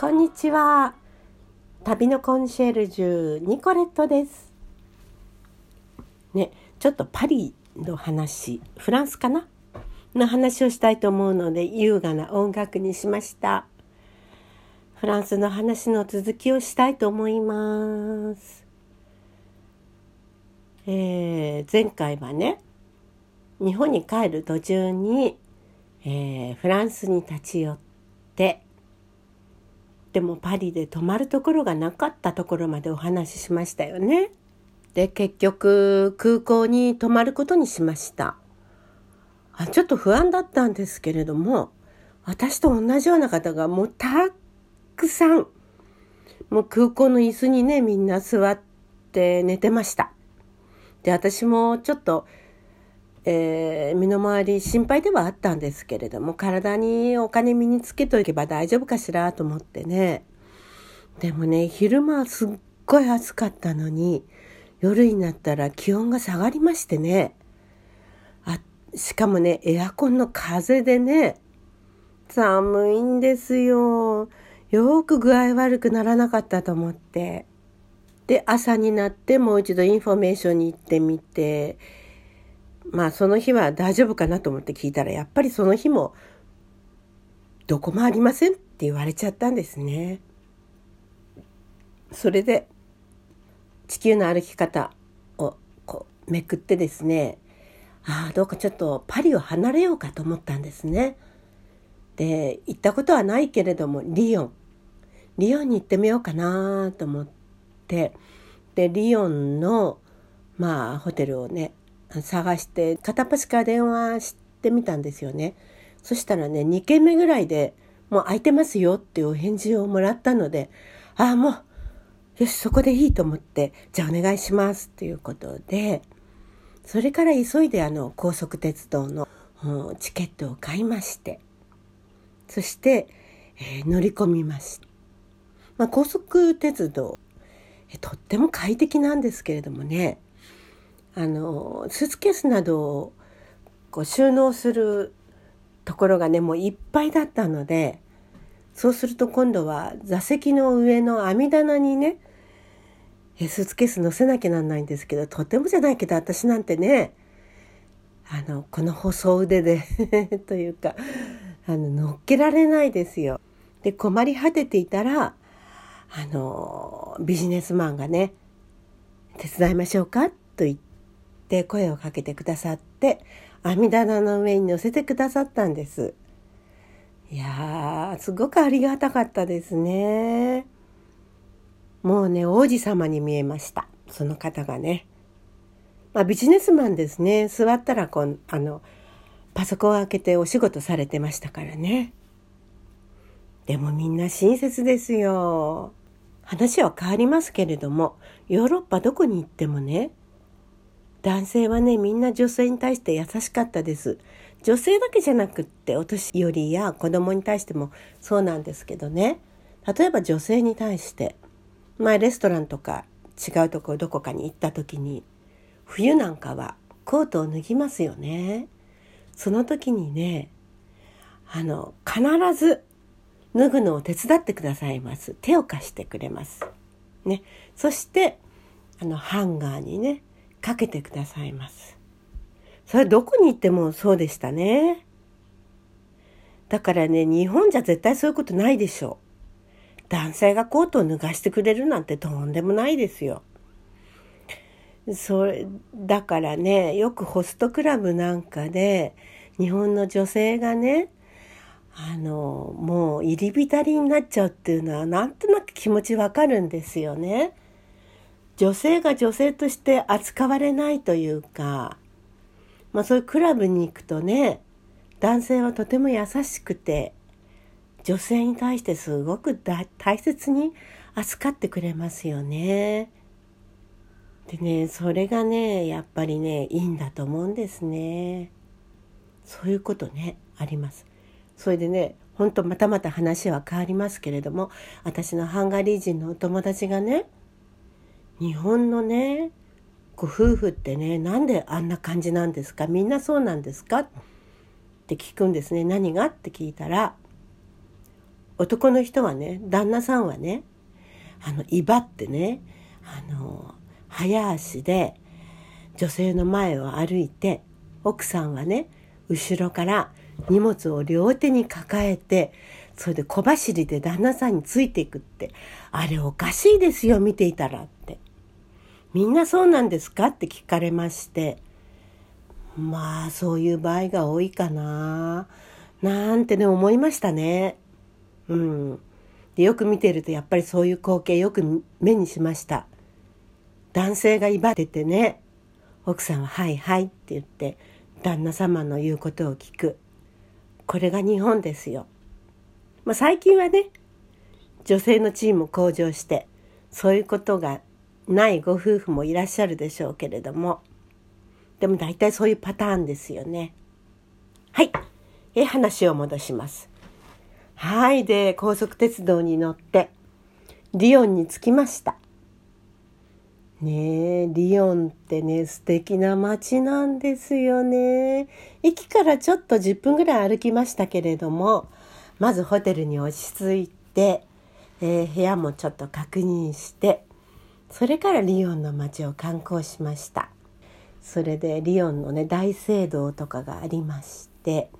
こんにちは。旅のコンシェルジュニコレットです。ね、ちょっとパリの話、フランスかな？の話をしたいと思うので優雅な音楽にしました。フランスの話の続きをしたいと思います。えー、前回はね、日本に帰る途中に、えー、フランスに立ち寄ってでもパリで泊まるところがなかったところまでお話ししましたよね。で結局空港に泊まることにしました。あちょっと不安だったんですけれども私と同じような方がもうたくさんもう空港の椅子にねみんな座って寝てました。で私もちょっとえー、身の回り心配ではあったんですけれども体にお金身につけとけば大丈夫かしらと思ってね。でもね昼間はすっごい暑かったのに夜になったら気温が下がりましてね。あしかもねエアコンの風でね寒いんですよ。よく具合悪くならなかったと思って。で朝になってもう一度インフォメーションに行ってみて。まあその日は大丈夫かなと思って聞いたらやっぱりその日もどこもありませんって言われちゃったんですね。それで地球の歩き方をこうめくってですねああどうかちょっとパリを離れようかと思ったんですね。で行ったことはないけれどもリヨンリヨンに行ってみようかなと思ってでリヨンのまあホテルをね探して片っ端から電話してみたんですよね。そしたらね2件目ぐらいでもう空いてますよっていうお返事をもらったのでああもうよしそこでいいと思ってじゃあお願いしますっていうことでそれから急いであの高速鉄道のチケットを買いましてそして、えー、乗り込みました。まあ、高速鉄道とっても快適なんですけれどもねあのスーツケースなどをこう収納するところがねもういっぱいだったのでそうすると今度は座席の上の網棚にねスーツケース乗せなきゃなんないんですけどとてもじゃないけど私なんてねあのこの細腕で というかあの乗っけられないですよ。で困り果てていたらあのビジネスマンがね「手伝いましょうか?」と言ってって声をかけてくださって網棚の上に乗せてくださったんです。いやーすごくありがたかったですね。もうね王子様に見えましたその方がね。まあ、ビジネスマンですね座ったらこんあのパソコンを開けてお仕事されてましたからね。でもみんな親切ですよ。話は変わりますけれどもヨーロッパどこに行ってもね男性はねみんな女性に対して優しかったです。女性だけじゃなくってお年寄りや子供に対してもそうなんですけどね。例えば女性に対してまあレストランとか違うところどこかに行った時に冬なんかはコートを脱ぎますよね。その時にねあの必ず脱ぐのを手伝ってくださいます。手を貸してくれます。ね。そしてあのハンガーにねかけてくださいます。それどこに行ってもそうでしたね。だからね、日本じゃ絶対そういうことないでしょう。男性がコートを脱がしてくれるなんてとんでもないですよ。それ、だからね、よくホストクラブなんかで、日本の女性がね、あの、もう入り浸りになっちゃうっていうのはなんとなく気持ちわかるんですよね。女性が女性として扱われないというか、まあそういうクラブに行くとね、男性はとても優しくて、女性に対してすごく大切に扱ってくれますよね。でね、それがね、やっぱりね、いいんだと思うんですね。そういうことね、あります。それでね、本当またまた話は変わりますけれども、私のハンガリー人のお友達がね、日本のねご夫婦ってねなんであんな感じなんですか？みんなそうなんですか？って聞くんですね。何が？って聞いたら男の人はね旦那さんはねあの威張ってねあの早足で女性の前を歩いて奥さんはね後ろから荷物を両手に抱えてそれで小走りで旦那さんについていくってあれおかしいですよ見ていたら。ってみんなそうなんですか？って聞かれましてまあそういう場合が多いかななんてね思いましたね。うん。でよく見てるとやっぱりそういう光景よく目にしました。男性が威張っててね奥さんは「はいはい」って言って旦那様の言うことを聞くこれが日本ですよ。まあ、最近はね女性の地位も向上してそういうことがないご夫婦もいらっしゃるでしょうけれどもでも大体そういうパターンですよね。はい。え、話を戻します。はい。で、高速鉄道に乗って、リヨンに着きました。ねえ、リヨンってね、素敵な街なんですよね。駅からちょっと10分ぐらい歩きましたけれども、まずホテルに落ち着いて、えー、部屋もちょっと確認して、それからリヨンの街を観光しました。それでリヨンのね大聖堂とかがありまして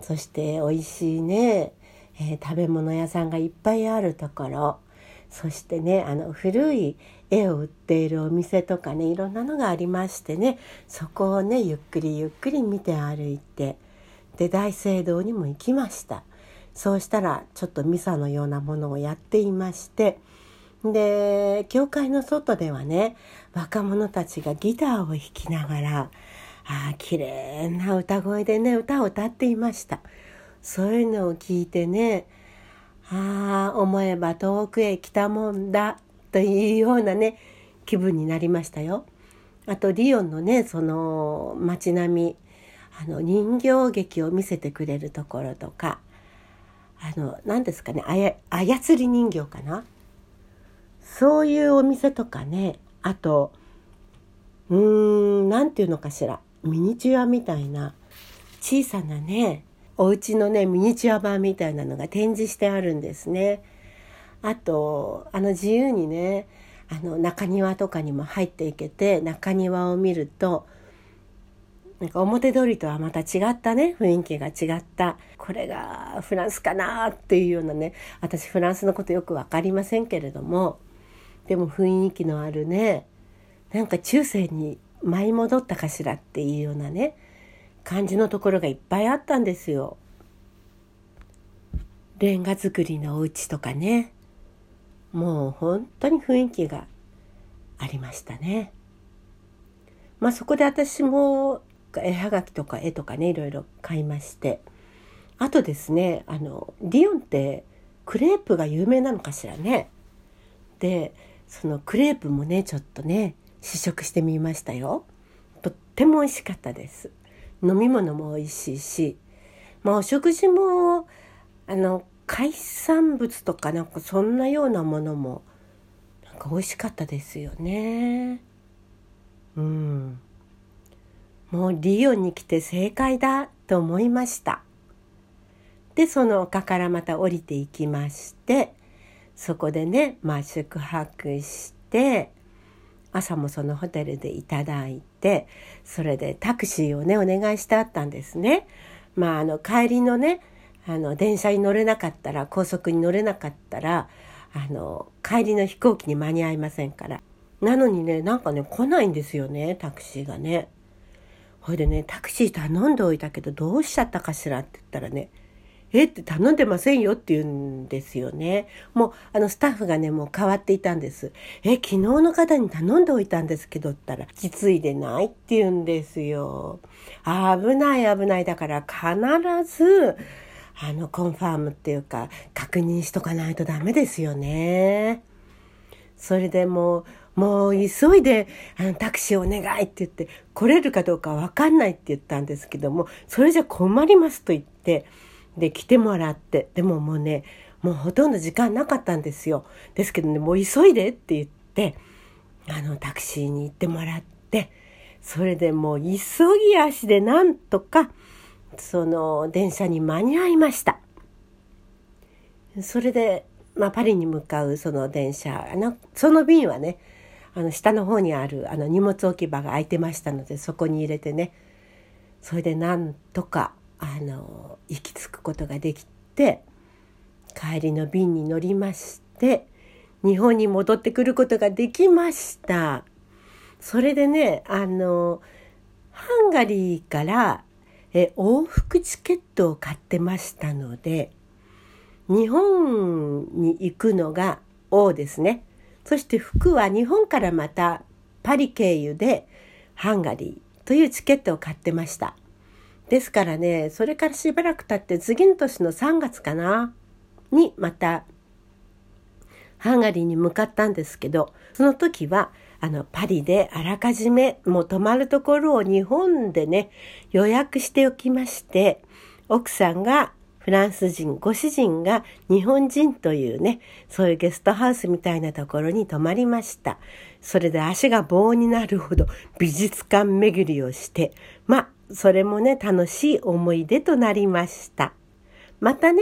そして美味しいね、えー、食べ物屋さんがいっぱいあるところそしてねあの古い絵を売っているお店とかねいろんなのがありましてねそこをねゆっくりゆっくり見て歩いてで大聖堂にも行きましたそうしたらちょっとミサのようなものをやっていましてで教会の外ではね若者たちがギターを弾きながらああ綺麗な歌声でね歌を歌っていましたそういうのを聞いてねああ思えば遠くへ来たもんだというようなね気分になりましたよ。あとリヨンのねその街並みあの人形劇を見せてくれるところとかあの何ですかね操り人形かな？そういうお店とかねあとうーん何て言うのかしらミニチュアみたいな小さなねお家のねミニチュア版みたいなのが展示してあるんですね。あとあの自由にねあの中庭とかにも入っていけて中庭を見るとなんか表通りとはまた違ったね雰囲気が違ったこれがフランスかなっていうようなね私フランスのことよく分かりませんけれどもでも雰囲気のあるねなんか中世に舞い戻ったかしらっていうようなね感じのところがいっぱいあったんですよ。レンガ造りのお家とかねもう本当に雰囲気がありましたね。まあそこで私も絵はがきとか絵とかねいろいろ買いましてあとですねあのリヨンってクレープが有名なのかしらね。でそのクレープもねちょっとね試食してみましたよ。とっても美味しかったです。飲み物も美味しいしまあお食事もあの海産物とかなんかそんなようなものもなんか美味しかったですよね。うん。もうリヨンに来て正解だと思いました。でその丘からまた降りていきましてそこでね、まあ、宿泊して朝もそのホテルでいただいてそれでタクシーをねお願いしてあったんですね。まあ、あの帰りのねあの電車に乗れなかったら高速に乗れなかったらあの帰りの飛行機に間に合いませんからなのにねなんかね来ないんですよねタクシーがね。ほいでねタクシー頼んでおいたけどどうしちゃったかしらって言ったらねえ？って頼んでませんよって言うんですよね。もうあのスタッフがねもう変わっていたんです。え昨日の方に頼んでおいたんですけどったらき継いでないって言うんですよ。危ない危ないだから必ずあのコンファームっていうか確認しとかないとダメですよね。それでもうもう急いであのタクシーお願いって言って来れるかどうかわかんないって言ったんですけどもそれじゃ困りますと言ってで来てもらって。でももうねもうほとんど時間なかったんですよ。ですけどねもう急いでって言ってあのタクシーに行ってもらってそれでもう急ぎ足でなんとかその電車に間に合いました。それで、まあ、パリに向かうその電車あのその便はねあの下の方にあるあの荷物置き場が空いてましたのでそこに入れてね。それでなんとかあの行き着くことができて帰りの便に乗りまして日本に戻ってくることができました。それでねあのハンガリーからえ往復チケットを買ってましたので日本に行くのが O ですねそして服は日本からまたパリ経由でハンガリーというチケットを買ってましたですからねそれからしばらく経って次の年の3月かなにまたハンガリーに向かったんですけどその時はあのパリであらかじめもう泊まるところを日本でね予約しておきまして奥さんがフランス人ご主人が日本人というねそういうゲストハウスみたいなところに泊まりました。それで足が棒になるほど美術館巡りをしてまあそれもね楽しい思い出となりました。またね。